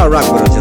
y'all rock with us.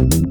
you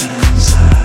inside.